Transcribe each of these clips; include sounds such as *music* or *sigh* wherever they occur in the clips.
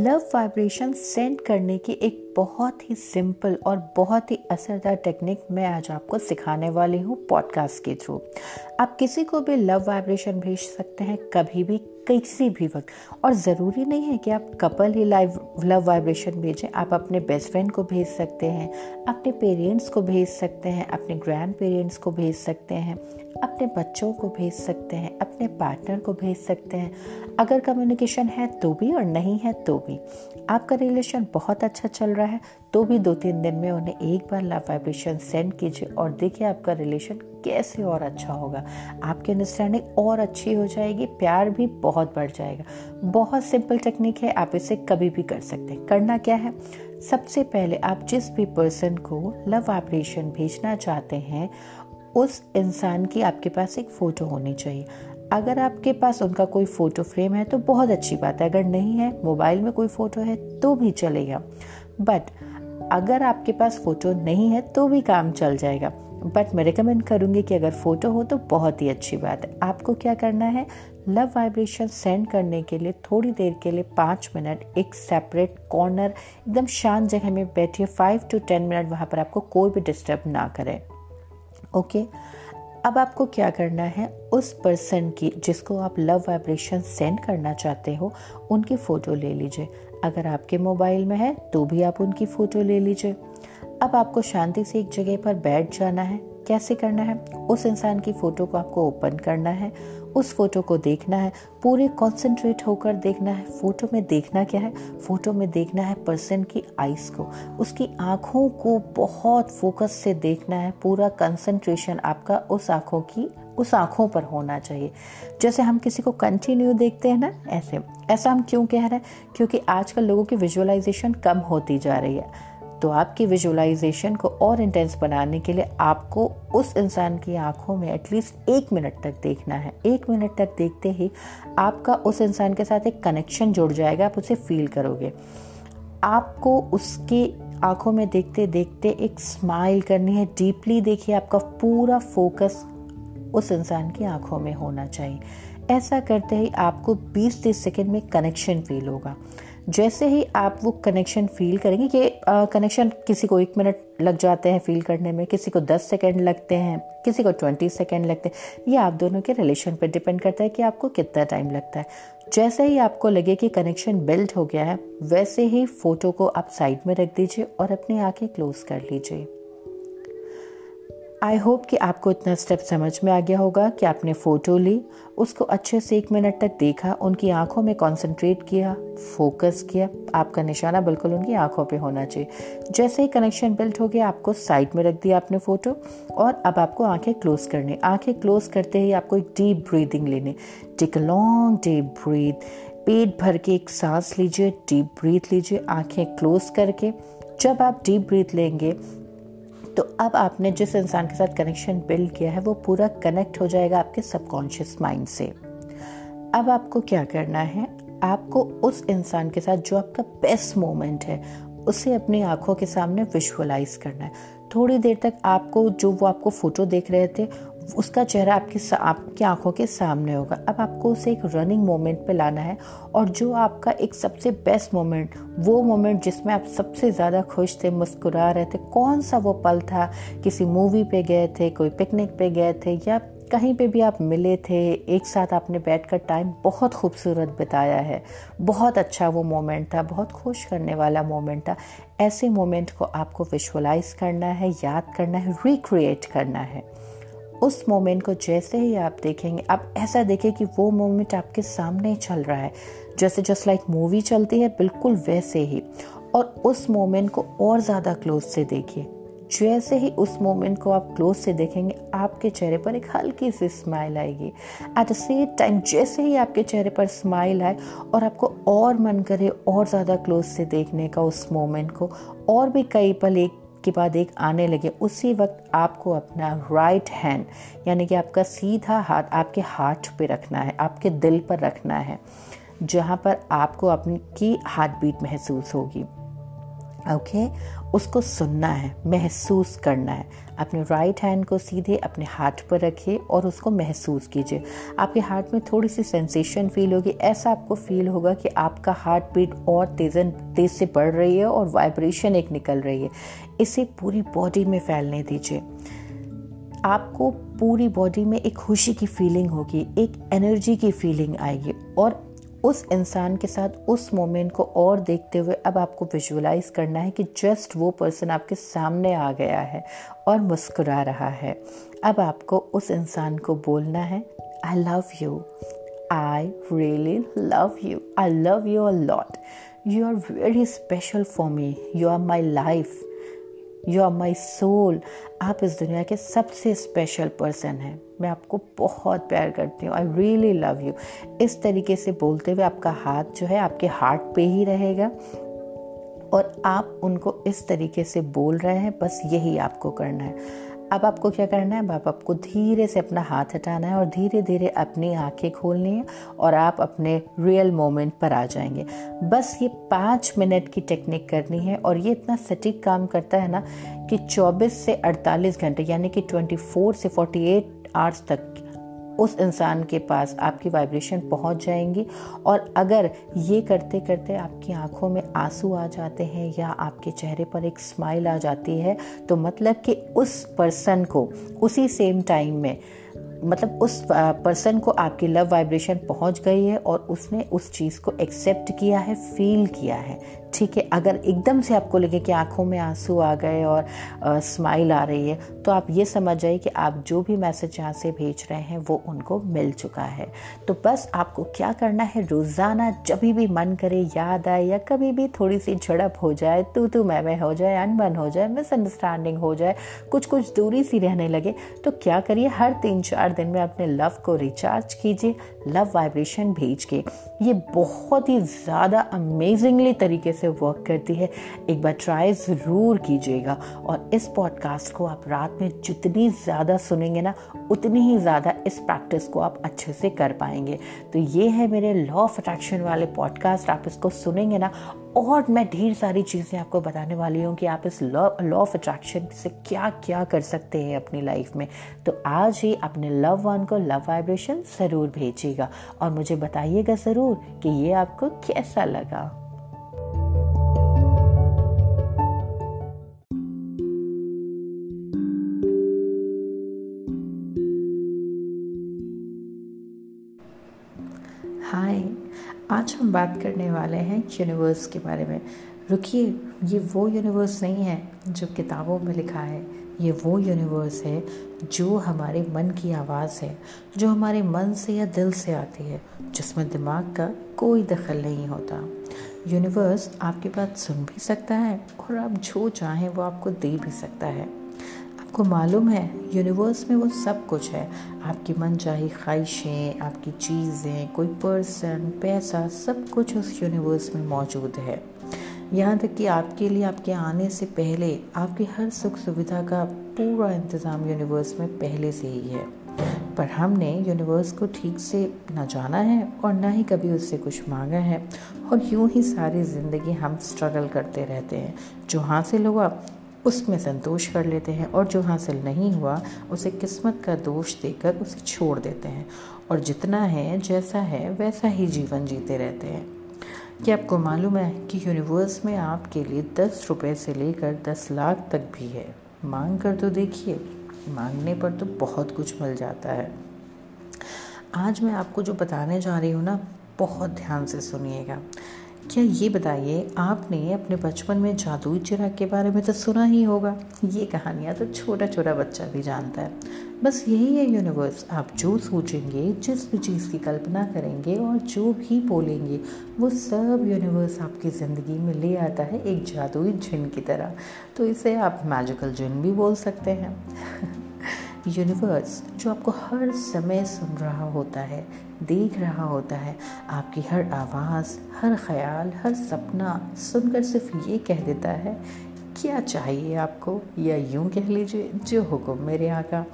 Love vibration send करने की एक बहुत ही सिंपल और बहुत ही असरदार टेक्निक मैं आज आपको सिखाने वाली हूँ पॉडकास्ट के थ्रू आप किसी को भी लव वाइब्रेशन भेज सकते हैं, कभी भी किसी भी वक्त। और ज़रूरी नहीं है कि आप कपल ही लाइव लव वाइब्रेशन भेजें। आप अपने बेस्ट फ्रेंड को भेज सकते हैं, अपने पेरेंट्स को भेज सकते हैं, अपने ग्रैंड पेरेंट्स को भेज सकते हैं, अपने बच्चों को भेज सकते हैं, अपने पार्टनर को भेज सकते हैं। अगर कम्युनिकेशन है तो भी और नहीं है तो भी। आपका रिलेशन बहुत अच्छा चल रहा है तो भी दो तीन दिन में उन्हें एक बार लव वाइब्रेशन सेंड कीजिए और देखिए आपका रिलेशन कैसे और अच्छा होगा? आपकी अंडरस्टैंडिंग और अच्छी हो जाएगी, प्यार भी बहुत बढ़ जाएगा। बहुत सिंपल टेक्निक है, आप इसे कभी भी कर सकते हैं। करना क्या है? सबसे पहले आप जिस भी पर्सन को लव वाइब्रेशन भेजना चाहते हैं, उस इंसान की आपके पास एक फ़ोटो होनी चाहिए। अगर आपके पास उनका कोई फ़ोटो फ्रेम है तो बहुत अच्छी बात है। अगर नहीं है मोबाइल में कोई फ़ोटो है तो भी चलेगा। बट अगर आपके पास फ़ोटो नहीं है तो भी काम चल जाएगा। बट मैं रिकमेंड करूँगी कि अगर फ़ोटो हो तो बहुत ही अच्छी बात है। आपको क्या करना है? लव वाइब्रेशन सेंड करने के लिए थोड़ी देर के लिए पाँच मिनट एक सेपरेट कॉर्नर एकदम शांत जगह में बैठिए। फाइव टू टेन मिनट वहाँ पर आपको कोई भी डिस्टर्ब ना करे। ओके अब आपको क्या करना है? उस पर्सन की जिसको आप लव वाइब्रेशन सेंड करना चाहते हो, उनकी फ़ोटो ले लीजिए। अगर आपके मोबाइल में है तो भी आप उनकी फ़ोटो ले लीजिए। अब आपको शांति से एक जगह पर बैठ जाना है। कैसे करना है? उस इंसान की फ़ोटो को आपको ओपन करना है, उस फ़ोटो को देखना है, पूरे कंसंट्रेट होकर देखना है। फ़ोटो में देखना क्या है? फ़ोटो में देखना है पर्सन की आइस को। उसकी आँखों को बहुत फोकस से देखना है। पूरा कंसंट्रेशन आपका उस आँखों की, उस आँखों पर होना चाहिए। जैसे हम किसी को कंटिन्यू देखते हैं ना, ऐसे। ऐसा हम क्यों कह रहे हैं? क्योंकि आजकल लोगों की विजुअलाइजेशन कम होती जा रही है। तो आपकी विजुअलाइजेशन को और इंटेंस बनाने के लिए आपको उस इंसान की आँखों में एटलीस्ट एक मिनट तक देखना है। एक मिनट तक देखते ही आपका उस इंसान के साथ एक कनेक्शन जुड़ जाएगा, आप उसे फील करोगे। आपको उसकी आँखों में देखते देखते एक स्माइल करनी है। डीपली देखिए, आपका पूरा फोकस उस इंसान की आँखों में होना चाहिए। ऐसा करते ही आपको 20-30 सेकेंड में कनेक्शन फील होगा। जैसे ही आप वो कनेक्शन फील करेंगे ये कनेक्शन किसी को एक मिनट लग जाते हैं फील करने में, किसी को दस सेकेंड लगते हैं, किसी को ट्वेंटी सेकेंड लगते हैं, ये आप दोनों के रिलेशन पर डिपेंड करता है कि आपको कितना टाइम लगता है। जैसे ही आपको लगे कि कनेक्शन बिल्ड हो गया है, वैसे ही फ़ोटो को आप साइड में रख दीजिए और अपनी आँखें क्लोज कर लीजिए। आई होप कि आपको इतना स्टेप समझ में आ गया होगा कि आपने फ़ोटो ली, उसको अच्छे से एक मिनट तक देखा, उनकी आँखों में कंसंट्रेट किया फोकस किया। आपका निशाना बिल्कुल उनकी आँखों पे होना चाहिए। जैसे ही कनेक्शन बिल्ट हो गया, आपको साइड में रख दिया आपने फ़ोटो और अब आपको आँखें क्लोज करनी। आँखें क्लोज करते ही आपको एक डीप ब्रीदिंग लेनी। Take a long deep breath पेट भर के एक सांस लीजिए डीप ब्रीथ लीजिए, आँखें क्लोज करके। जब आप डीप ब्रीथ लेंगे तो अब आपने जिस इंसान के साथ कनेक्शन बिल्ड किया है, वो पूरा कनेक्ट हो जाएगा आपके सबकॉन्शियस माइंड से। अब आपको क्या करना है? आपको उस इंसान के साथ जो आपका बेस्ट मोमेंट है, उसे अपनी आँखों के सामने विजुअलाइज करना है। थोड़ी देर तक आपको जो वो आपको फ़ोटो देख रहे थे उसका चेहरा आपकी आपकी आँखों के सामने होगा। अब आपको उसे एक रनिंग मोमेंट पे लाना है और जो आपका एक सबसे बेस्ट मोमेंट वो मोमेंट जिसमें आप सबसे ज़्यादा खुश थे, मुस्कुरा रहे थे कौन सा वो पल था? किसी मूवी पे गए थे, कोई पिकनिक पे गए थे, या कहीं पे भी आप मिले थे, एक साथ आपने बैठकर टाइम बहुत खूबसूरत बिताया है। बहुत अच्छा वो मोमेंट था, बहुत खुश करने वाला मोमेंट था। ऐसे मोमेंट को आपको विजुअलाइज करना है, याद करना है रिक्रिएट करना है। उस मोमेंट को जैसे ही आप देखेंगे, आप ऐसा देखें कि वो मोमेंट आपके सामने चल रहा है। जैसे, जस्ट लाइक मूवी चलती है, बिल्कुल वैसे ही। और उस मोमेंट को और ज़्यादा क्लोज से देखिए। जैसे ही उस मोमेंट को आप क्लोज से देखेंगे, आपके चेहरे पर एक हल्की सी स्माइल आएगी। एट द सेम टाइम जैसे ही आपके चेहरे पर स्माइल आए और आपको और मन करे और ज़्यादा क्लोज से देखने का उस मोमेंट को, और भी कई पल एक के बाद एक आने लगे, उसी वक्त आपको अपना राइट हैंड यानी कि आपका सीधा हाथ आपके हार्ट पे रखना है, आपके दिल पर रखना है, जहाँ पर आपको अपनी की हार्ट बीट महसूस होगी। ओके? okay? उसको सुनना है, महसूस करना है। अपने राइट हैंड को सीधे अपने हार्ट पर रखिए और उसको महसूस कीजिए। आपके हार्ट में थोड़ी सी सेंसेशन फील होगी। ऐसा आपको फील होगा कि आपका हार्ट बीट और तेजन तेज से बढ़ रही है और वाइब्रेशन एक निकल रही है। इसे पूरी बॉडी में फैलने दीजिए। आपको पूरी बॉडी में एक खुशी की फीलिंग होगी, एक एनर्जी की फीलिंग आएगी और उस इंसान के साथ, उस मोमेंट को और देखते हुए अब आपको विजुअलाइज करना है कि जस्ट वो पर्सन आपके सामने आ गया है और मुस्कुरा रहा है। अब आपको उस इंसान को बोलना है I love you I really love you I love you a lot you are very special for me you are my life you are my soul आप इस दुनिया के सबसे स्पेशल पर्सन हैं। मैं आपको बहुत प्यार करती हूँ। आई रियली लव यू इस तरीके से बोलते हुए आपका हाथ जो है आपके हार्ट पे ही रहेगा। और आप उनको इस तरीके से बोल रहे हैं। बस यही आपको करना है। अब आपको क्या करना है? अब आपको धीरे से अपना हाथ हटाना है और धीरे धीरे अपनी आँखें खोलनी है और आप अपने रियल मोमेंट पर आ जाएँगे। बस ये पाँच मिनट की टेक्निक करनी है और ये इतना सटीक काम करता है ना कि 24 से 48 घंटे, यानी कि 24 से 48 आवर्स तक उस इंसान के पास आपकी वाइब्रेशन पहुँच जाएँगी और अगर ये करते करते आपकी आँखों में आँसू आ जाते हैं या आपके चेहरे पर एक स्माइल आ जाती है तो मतलब कि उस पर्सन को उसी सेम टाइम में मतलब उस पर्सन को आपकी लव वाइब्रेशन पहुँच गई है और उसने उस चीज़ को एक्सेप्ट किया है फील किया है। ठीक है, अगर एकदम से आपको लगे कि आँखों में आँसू आ गए और स्माइल आ रही है तो आप ये समझ जाइए कि आप जो भी मैसेज यहाँ से भेज रहे हैं, वो उनको मिल चुका है। तो बस आपको क्या करना है, रोज़ाना जब भी मन करे, याद आए या कभी भी थोड़ी सी झड़प हो जाए, तू तू मैं मैं हो जाए, अनबन हो जाए मिसअंडरस्टैंडिंग हो जाए कुछ कुछ दूरी सी रहने लगे तो क्या करिए, हर तीन चार दिन में अपने लव को रिचार्ज कीजिए लव वाइब्रेशन भेज के। ये बहुत ही ज़्यादा अमेजिंगली तरीके से वर्क करती है, एक बार ट्राई ज़रूर कीजिएगा। और इस पॉडकास्ट को आप रात में जितनी ज़्यादा सुनेंगे ना, उतनी ही ज़्यादा इस प्रैक्टिस को आप अच्छे से कर पाएँगे। तो ये है मेरे लॉ ऑफ़ अट्रैक्शन वाले पॉडकास्ट आप इसको सुनेंगे ना, और मैं ढेर सारी चीज़ें आपको बताने वाली हूँ कि आप इस लॉ लॉ ऑफ़ अट्रैक्शन से क्या क्या कर सकते हैं अपनी लाइफ में। तो आज ही अपने लव वन को लव वाइब्रेशन ज़रूर भेजिएगा। और मुझे बताइएगा ज़रूर कि ये आपको कैसा लगा। हाय आज हम बात करने वाले हैं यूनिवर्स के बारे में। रुकिए, ये वो यूनिवर्स नहीं है जो किताबों में लिखा है। ये वो यूनिवर्स है जो हमारे मन की आवाज़ है, जो हमारे मन से या दिल से आती है, जिसमें दिमाग का कोई दखल नहीं होता। यूनिवर्स आपकी बात सुन भी सकता है और आप जो चाहें वो आपको दे भी सकता है। आपको मालूम है यूनिवर्स में वो सब कुछ है। आपकी मन चाही ख्वाहिशें, आपकी चीज़ें, कोई पर्सन पैसा, सब कुछ उस यूनिवर्स में मौजूद है। यहाँ तक कि आपके लिए, आपके आने से पहले, आपकी हर सुख सुविधा का पूरा इंतज़ाम यूनिवर्स में पहले से ही है। पर हमने यूनिवर्स को ठीक से न जाना है और ना ही कभी उससे कुछ मांगा है। और यूँ ही सारी ज़िंदगी हम स्ट्रगल करते रहते हैं। जो हासिल हुआ उसमें संतोष कर लेते हैं और जो हासिल नहीं हुआ, उसे किस्मत का दोष देकर उसे छोड़ देते हैं। और जितना है, जैसा है, वैसा ही जीवन जीते रहते हैं। क्या आपको मालूम है कि यूनिवर्स में आपके लिए दस रुपये से लेकर दस लाख तक भी है? मांग कर तो देखिए, मांगने पर तो बहुत कुछ मिल जाता है। आज मैं आपको जो बताने जा रही हूँ ना, बहुत ध्यान से सुनिएगा। क्या ये बताइए, आपने अपने बचपन में जादुई चिराग के बारे में तो सुना ही होगा। ये कहानियाँ तो छोटा छोटा बच्चा भी जानता है। बस यही है यूनिवर्स आप जो सोचेंगे, जिस भी चीज़ की कल्पना करेंगे और जो भी बोलेंगे, वो सब यूनिवर्स आपकी ज़िंदगी में ले आता है एक जादुई जिन की तरह। तो इसे आप मैजिकल जिन भी बोल सकते हैं। *laughs* यूनिवर्स जो आपको हर समय सुन रहा होता है, देख रहा होता है, आपकी हर आवाज़, हर ख्याल, हर सपना सुनकर सिर्फ़ ये कह देता है, क्या चाहिए आपको? या यूँ कह लीजिए, जो हुक्म मेरे आका।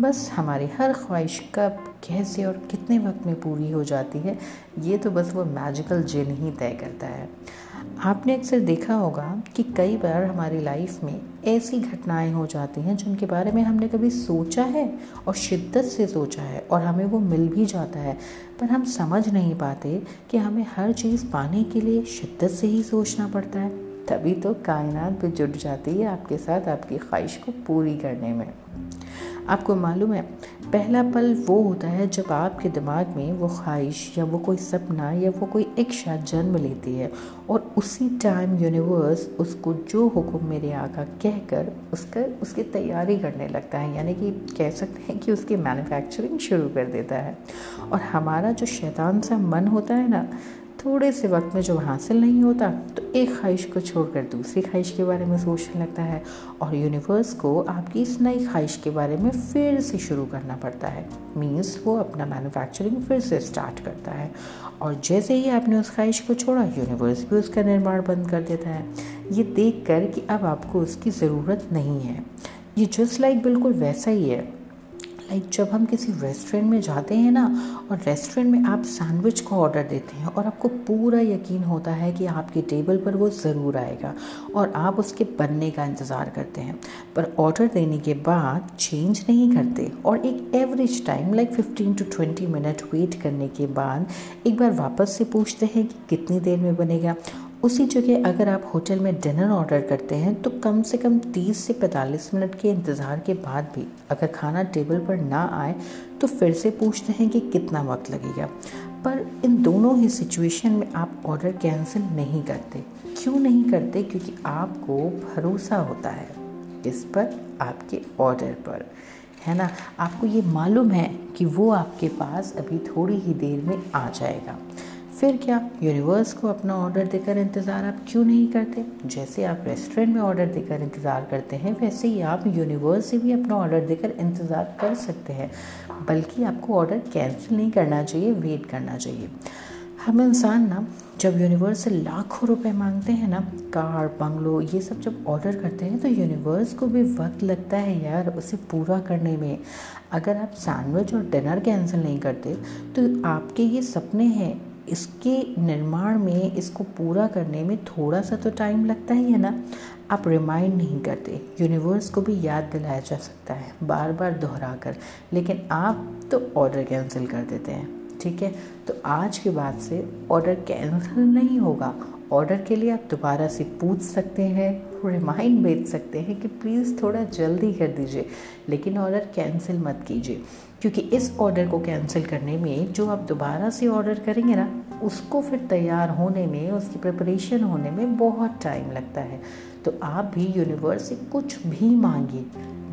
बस हमारी हर ख्वाहिश कब, कैसे और कितने वक्त में पूरी हो जाती है, ये तो बस वो मैजिकल जिन ही तय करता है। आपने अक्सर देखा होगा कि कई बार हमारी लाइफ में ऐसी घटनाएँ हो जाती हैं जिनके बारे में हमने कभी सोचा है और शिद्दत से सोचा है और हमें वो मिल भी जाता है। पर हम समझ नहीं पाते कि हमें हर चीज़ पाने के लिए शिद्दत से ही सोचना पड़ता है। तभी तो कायनात भी जुट जाती है आपके साथ आपकी ख्वाहिश को पूरी करने में। आपको मालूम है, पहला पल वो होता है जब आपके दिमाग में वो ख्वाहिश या वो कोई सपना या वो कोई इच्छा जन्म लेती है और उसी टाइम यूनिवर्स उसको जो हुक्म मेरे आका कहकर उसका, उसकी तैयारी करने लगता है। यानी कि कह सकते हैं कि उसकी मैन्युफैक्चरिंग शुरू कर देता है। और हमारा जो शैतान सा मन होता है ना थोड़े से वक्त में जब हासिल नहीं होता तो एक ख्वाहिश को छोड़कर दूसरी ख्वाहिश के बारे में सोचने लगता है और यूनिवर्स को आपकी इस नई ख्वाहिश के बारे में फिर से शुरू करना पड़ता है। मीन्स वो अपना मैन्युफैक्चरिंग फिर से स्टार्ट करता है। और जैसे ही आपने उस ख्वाहिश को छोड़ा यूनिवर्स भी उसका निर्माण बंद कर देता है। ये देख कर कि अब आपको उसकी ज़रूरत नहीं है। ये जस्ट लाइक बिल्कुल वैसा ही है। लाइक जब हम किसी रेस्टोरेंट में जाते हैं ना, और रेस्टोरेंट में आप सैंडविच को ऑर्डर देते हैं और आपको पूरा यकीन होता है कि आपके टेबल पर वो ज़रूर आएगा और आप उसके बनने का इंतज़ार करते हैं। पर ऑर्डर देने के बाद चेंज नहीं करते और एक average time like fifteen to twenty minute wait करने के बाद एक बार वापस से पूछते हैं कि कितनी देर में बनेगा उसी जगह अगर आप होटल में डिनर ऑर्डर करते हैं तो कम से कम 30 से 45 मिनट के इंतज़ार के बाद भी अगर खाना टेबल पर ना आए तो फिर से पूछते हैं कि कितना वक्त लगेगा। पर इन दोनों ही सिचुएशन में आप ऑर्डर कैंसिल नहीं करते। क्यों नहीं करते? क्योंकि आपको भरोसा होता है इस पर, आपके ऑर्डर पर। है ना? आपको ये मालूम है कि वो आपके पास अभी थोड़ी ही देर में आ जाएगा। फिर क्या? यूनिवर्स को अपना ऑर्डर देकर इंतज़ार आप क्यों नहीं करते? जैसे आप रेस्टोरेंट में ऑर्डर देकर इंतज़ार करते हैं, वैसे ही आप यूनिवर्स से भी अपना ऑर्डर देकर इंतज़ार कर सकते हैं। बल्कि आपको ऑर्डर कैंसिल नहीं करना चाहिए वेट करना चाहिए। हम इंसान ना, जब यूनिवर्स से लाखों रुपए मांगते हैं ना, कार बंगलो ये सब जब ऑर्डर करते हैं तो यूनिवर्स को भी वक्त लगता है यार उसे पूरा करने में। अगर आप सैंडविच और डिनर कैंसिल नहीं करते तो आपके ये सपने हैं इसके निर्माण में, इसको पूरा करने में थोड़ा सा तो टाइम लगता ही है ना? आप रिमाइंड नहीं करते। यूनिवर्स को भी याद दिलाया जा सकता है बार बार दोहरा कर लेकिन आप तो ऑर्डर कैंसिल कर देते हैं, ठीक है? तो आज के बाद से ऑर्डर कैंसिल नहीं होगा। ऑर्डर के लिए आप दोबारा से पूछ सकते हैं रिमाइंड भेज सकते हैं कि प्लीज़ थोड़ा जल्दी कर दीजिए। लेकिन ऑर्डर कैंसिल मत कीजिए। क्योंकि इस ऑर्डर को कैंसिल करने में जो आप दोबारा से ऑर्डर करेंगे ना, उसको फिर तैयार होने में, उसकी प्रिपरेशन होने में बहुत टाइम लगता है। तो आप भी यूनिवर्स से कुछ भी मांगिए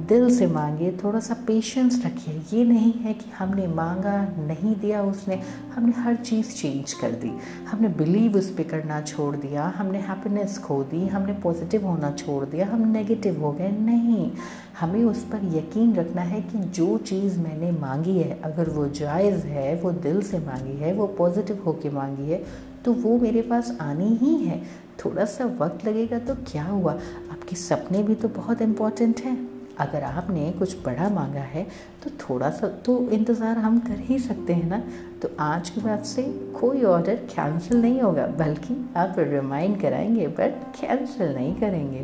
दिल से मांगिए थोड़ा सा पेशेंस रखिए। ये नहीं है कि हमने मांगा, नहीं दिया उसने। हमने हर चीज़ चेंज कर दी। हमने बिलीव उस पर करना छोड़ दिया। हमने हैप्पीनेस खो दी। हमने पॉजिटिव होना छोड़ दिया। हम नेगेटिव हो गए। नहीं। हमें उस पर यकीन रखना है कि जो चीज़ मैंने मांगी है, अगर वो जायज़ है, वो दिल से मांगी है, वो पॉजिटिव होके मांगी है तो वो मेरे पास आनी ही है। थोड़ा सा वक्त लगेगा तो क्या हुआ? आपके सपने भी तो बहुत इंपॉर्टेंट हैं। अगर आपने कुछ बड़ा मांगा है तो थोड़ा सा तो इंतज़ार हम कर ही सकते हैं ना। तो आज के बाद से कोई ऑर्डर कैंसिल नहीं होगा, बल्कि आप रिमाइंड कराएँगे, बट कैंसिल नहीं करेंगे।